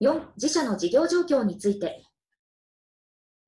4、自社の事業状況について。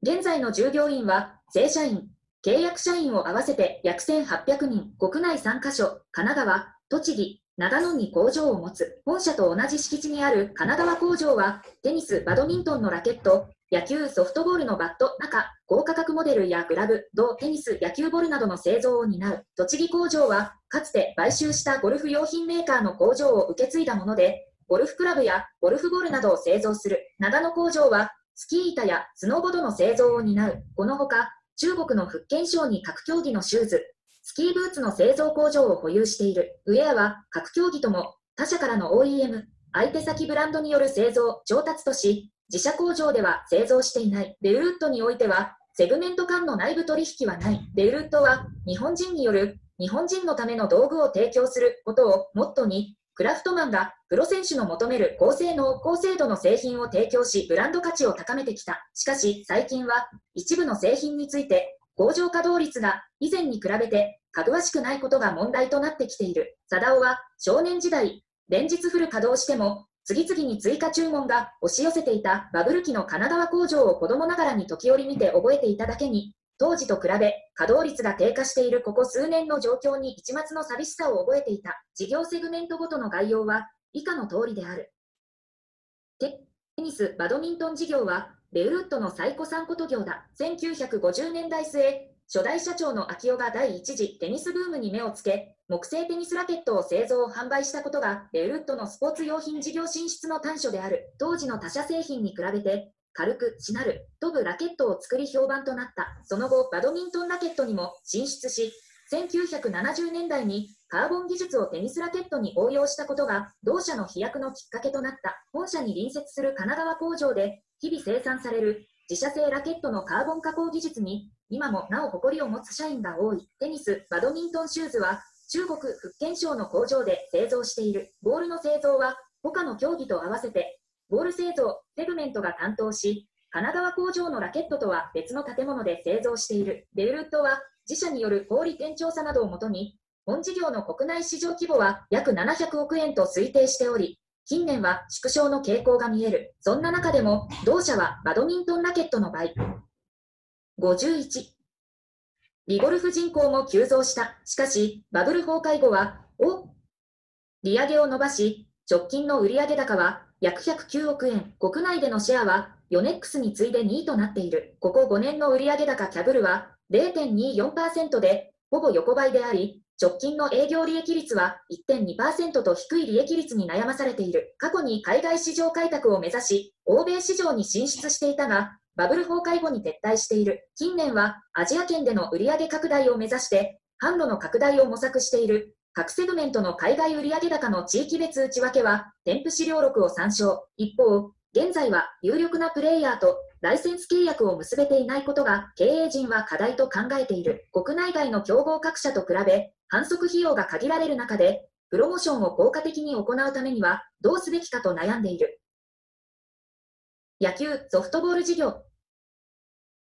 現在の従業員は、正社員、契約社員を合わせて約1800人、国内3カ所、神奈川、栃木、長野に工場を持つ、本社と同じ敷地にある神奈川工場は、テニス、バドミントンのラケット、野球・ソフトボールのバット、中、高価格モデルやグラブ、銅、テニス、野球ボールなどの製造を担う。栃木工場は、かつて買収したゴルフ用品メーカーの工場を受け継いだもので、ゴルフクラブやゴルフボールなどを製造する。長野工場は、スキー板やスノーボードの製造を担う。このほか、中国の福建省に各競技のシューズ、スキーブーツの製造工場を保有している。ウェアは各競技とも他社からの OEM、相手先ブランドによる製造、調達とし、自社工場では製造していない。ベウルッドにおいては、セグメント間の内部取引はない。ベウルッドは、日本人による日本人のための道具を提供することをモットーに、クラフトマンがプロ選手の求める高性能、高精度の製品を提供し、ブランド価値を高めてきた。しかし、最近は一部の製品について、工場稼働率が以前に比べてかぐわしくないことが問題となってきている。貞夫は少年時代、連日フル稼働しても次々に追加注文が押し寄せていたバブル期の神奈川工場を子供ながらに時折見て覚えていただけに、当時と比べ稼働率が低下しているここ数年の状況に一末の寂しさを覚えていた。事業セグメントごとの概要は以下の通りである。テニス、バドミントン事業は、ベウルッドの最古参こと業だ。1950年代末、初代社長の秋夫が第一次テニスブームに目をつけ、木製テニスラケットを製造・販売したことが、ベウルッドのスポーツ用品事業進出の短所である。当時の他社製品に比べて、軽く、しなる、飛ぶラケットを作り評判となった。その後、バドミントンラケットにも進出し、1970年代にカーボン技術をテニスラケットに応用したことが同社の飛躍のきっかけとなった本社に隣接する神奈川工場で日々生産される自社製ラケットのカーボン加工技術に今もなお誇りを持つ社員が多い。テニス、バドミントンシューズは中国福建省の工場で製造している。ボールの製造は他の競技と合わせて、ボール製造、セグメントが担当し、神奈川工場のラケットとは別の建物で製造している。ベルルットは自社による小売店調査などをもとに、本事業の国内市場規模は約700億円と推定しており、近年は縮小の傾向が見える。そんな中でも、同社はバドミントンラケットの場合、51。リゴルフ人口も急増した。しかし、バブル崩壊後は、お利上げを伸ばし、直近の売上高は約109億円。国内でのシェアは、ヨネックスに次いで2位となっている。ここ5年の売上高キャブルは0.24%で、ほぼ横ばいであり、直近の営業利益率は1.2%と低い利益率に悩まされている。過去に海外市場開拓を目指し、欧米市場に進出していたが、バブル崩壊後に撤退している。近年はアジア圏での売上拡大を目指して、販路の拡大を模索している。各セグメントの海外売上高の地域別内訳は、添付資料録を参照。一方、現在は有力なプレイヤーとライセンス契約を結べていないことが経営陣は課題と考えている。国内外の競合各社と比べ、販促費用が限られる中で、プロモーションを効果的に行うためにはどうすべきかと悩んでいる。野球・ソフトボール事業。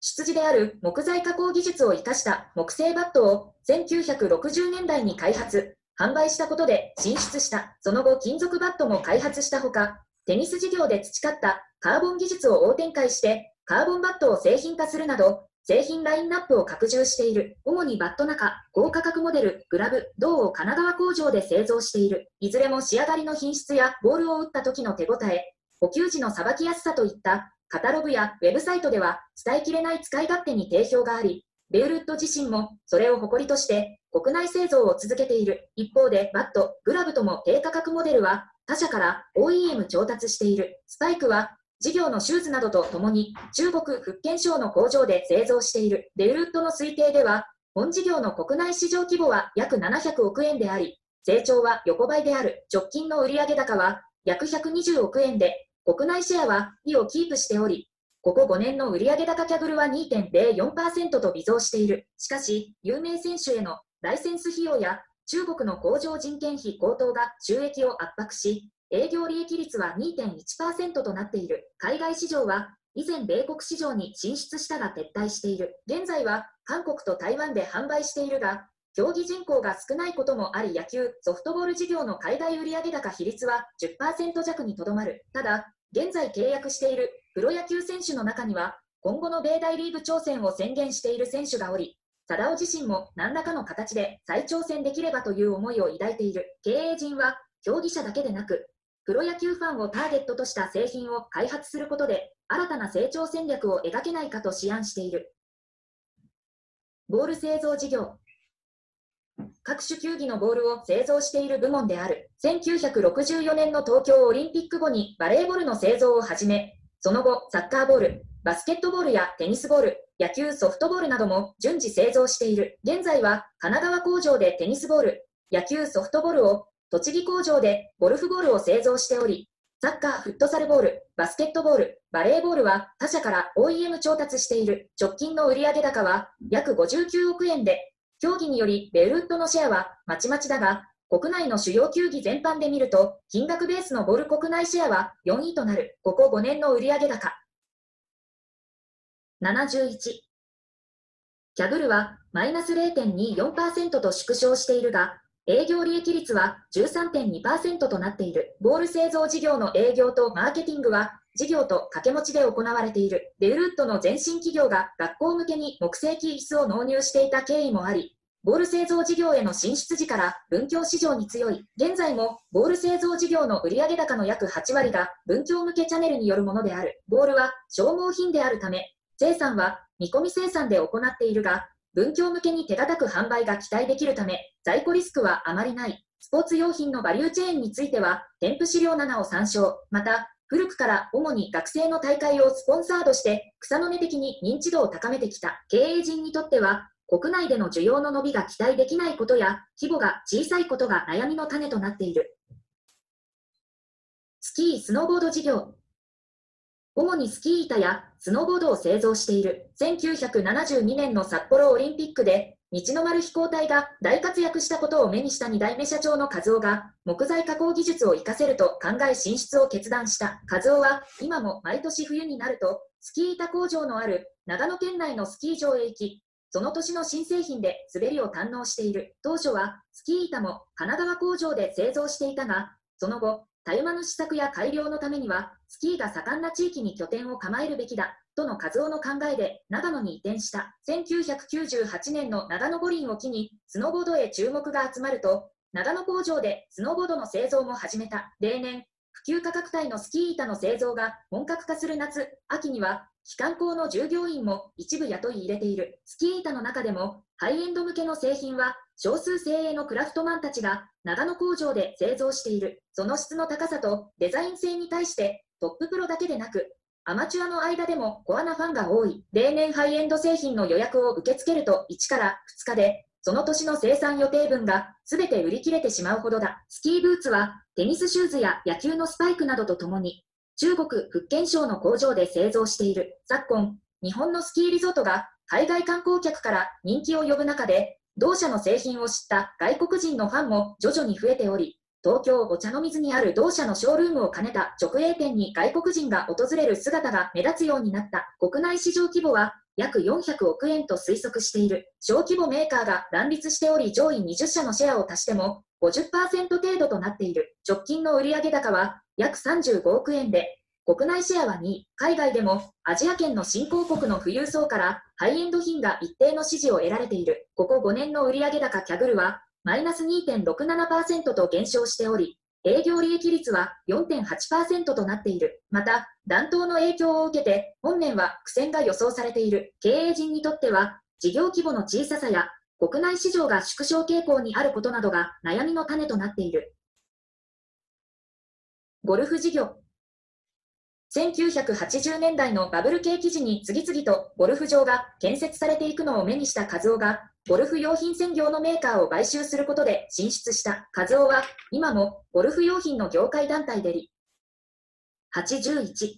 出自である木材加工技術を生かした木製バットを1960年代に開発、販売したことで進出した。その後、金属バットも開発したほか、テニス事業で培ったカーボン技術を大展開して、カーボンバットを製品化するなど、製品ラインナップを拡充している。主にバット中、高価格モデル、グラブ、銅を神奈川工場で製造している。いずれも仕上がりの品質やボールを打った時の手応え、補給時のさばきやすさといったカタログやウェブサイトでは伝えきれない使い勝手に定評があり、ベウルッド自身もそれを誇りとして国内製造を続けている。一方でバット、グラブとも低価格モデルは他社から OEM 調達している。スパイクは事業のシューズなどとともに中国福建省の工場で製造している。ベウルッドの推定では本事業の国内市場規模は約700億円であり、成長は横ばいである。直近の売上高は約120億円で国内シェアは2をキープしており、ここ5年の売上高キャブルは2.04%と微増している。しかし、有名選手へのライセンス費用や中国の工場人件費高騰が収益を圧迫し、営業利益率は2.1%となっている。海外市場は以前米国市場に進出したが撤退している。現在は韓国と台湾で販売しているが、競技人口が少ないこともあり野球、ソフトボール事業の海外売上高比率は10%弱にとどまる。ただ、現在契約しているプロ野球選手の中には、今後の米大リーグ挑戦を宣言している選手がおり、貞夫自身も何らかの形で再挑戦できればという思いを抱いている。経営陣は、競技者だけでなく、プロ野球ファンをターゲットとした製品を開発することで、新たな成長戦略を描けないかと思案している。ボール製造事業。各種球技のボールを製造している部門である。1964年の東京オリンピック後にバレーボールの製造を始め、その後、サッカーボール、バスケットボールやテニスボール、野球ソフトボールなども順次製造している。現在は神奈川工場でテニスボール、野球ソフトボールを栃木工場でゴルフボールを製造しており、サッカー、フットサルボール、バスケットボール、バレーボールは他社から OEM 調達している直近の売上高は約59億円で、競技によりベルウッドのシェアはまちまちだが、国内の主要球技全般で見ると、金額ベースのボール国内シェアは4位となる、ここ5年の売上高。71。キャグルはマイナス0.24%と縮小しているが、営業利益率は13.2%となっている。ボール製造事業の営業とマーケティングは事業と掛け持ちで行われている。デウルッドの前身企業が学校向けに木製機椅子を納入していた経緯もあり、ボール製造事業への進出時から文教市場に強い。現在もボール製造事業の売上高の約8割が文教向けチャンネルによるものである。ボールは消耗品であるため、生産は見込み生産で行っているが、文教向けに手堅く販売が期待できるため、在庫リスクはあまりない。スポーツ用品のバリューチェーンについては、添付資料7を参照。また、古くから主に学生の大会をスポンサードして草の根的に認知度を高めてきた経営陣にとっては、国内での需要の伸びが期待できないことや規模が小さいことが悩みの種となっている。スキー・スノーボード事業主にスキー板やスノーボードを製造している1972年の札幌オリンピックで道の丸飛行隊が大活躍したことを目にした2代目社長の和夫が木材加工技術を活かせると考え進出を決断した。和夫は今も毎年冬になるとスキー板工場のある長野県内のスキー場へ行きその年の新製品で滑りを堪能している。当初はスキー板も神奈川工場で製造していたがその後たゆまぬ施策や改良のためには、スキーが盛んな地域に拠点を構えるべきだ、との和夫の考えで長野に移転した。1998年の長野五輪を機に、スノーボードへ注目が集まると、長野工場でスノーボードの製造も始めた。例年、普及価格帯のスキー板の製造が本格化する夏、秋には機関校の従業員も一部雇い入れている。スキー板の中でもハイエンド向けの製品は少数精鋭のクラフトマンたちが長野工場で製造している。その質の高さとデザイン性に対してトッププロだけでなくアマチュアの間でもコアなファンが多い。例年ハイエンド製品の予約を受け付けると1から2日でその年の生産予定分が全て売り切れてしまうほどだ。スキーブーツはテニスシューズや野球のスパイクなどとともに中国福建省の工場で製造している。昨今、日本のスキーリゾートが海外観光客から人気を呼ぶ中で、同社の製品を知った外国人のファンも徐々に増えており、東京お茶の水にある同社のショールームを兼ねた直営店に外国人が訪れる姿が目立つようになった。国内市場規模は約400億円と推測している。小規模メーカーが乱立しており上位20社のシェアを足しても50%程度となっている。直近の売上高は約35億円で、国内シェアは2位、海外でもアジア圏の新興国の富裕層からハイエンド品が一定の支持を得られている。ここ5年の売上高キャグルはマイナス2.67%と減少しており、営業利益率は4.8%となっている。また、暖冬の影響を受けて、本年は苦戦が予想されている。経営陣にとっては、事業規模の小ささや国内市場が縮小傾向にあることなどが悩みの種となっている。ゴルフ事業1980年代のバブル景気時に次々とゴルフ場が建設されていくのを目にした和夫がゴルフ用品専業のメーカーを買収することで進出した和夫は今もゴルフ用品の業界団体であり81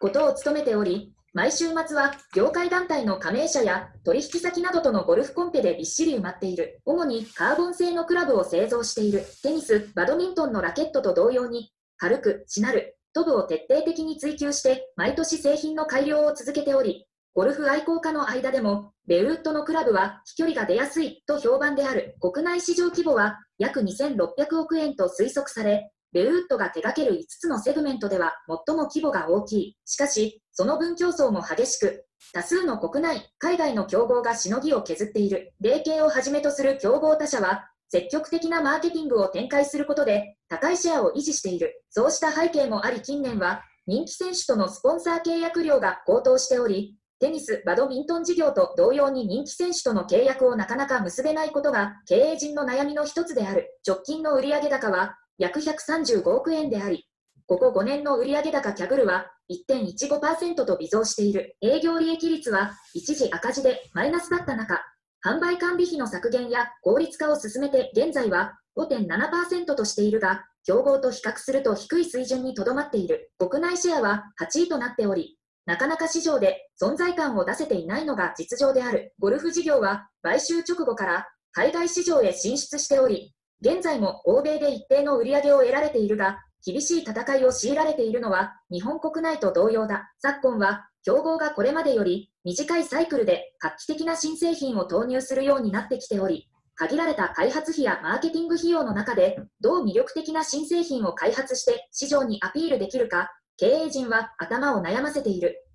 ことを務めており毎週末は業界団体の加盟者や取引先などとのゴルフコンペでびっしり埋まっている。主にカーボン製のクラブを製造している。テニス、バドミントンのラケットと同様に軽く、しなる、トブを徹底的に追求して毎年製品の改良を続けており、ゴルフ愛好家の間でも、ベウッドのクラブは飛距離が出やすいと評判である。国内市場規模は約2600億円と推測され、ベウッドが手掛ける5つのセグメントでは最も規模が大きい。しかし、その分競争も激しく、多数の国内、海外の競合がしのぎを削っている。米系をはじめとする競合他社は、積極的なマーケティングを展開することで、高いシェアを維持している。そうした背景もあり近年は、人気選手とのスポンサー契約料が高騰しており、テニス、バドミントン事業と同様に人気選手との契約をなかなか結べないことが経営陣の悩みの一つである。直近の売上高は約135億円であり、ここ5年の売上高キャグルは1.15%と微増している。営業利益率は一時赤字でマイナスだった中、販売管理費の削減や効率化を進めて現在は5.7%としているが、競合と比較すると低い水準にとどまっている。国内シェアは8位となっており、なかなか市場で存在感を出せていないのが実情である。ゴルフ事業は買収直後から海外市場へ進出しており、現在も欧米で一定の売り上げを得られているが、厳しい戦いを強いられているのは日本国内と同様だ。昨今は競合がこれまでより短いサイクルで画期的な新製品を投入するようになってきており、限られた開発費やマーケティング費用の中で、どう魅力的な新製品を開発して市場にアピールできるか、経営陣は頭を悩ませている。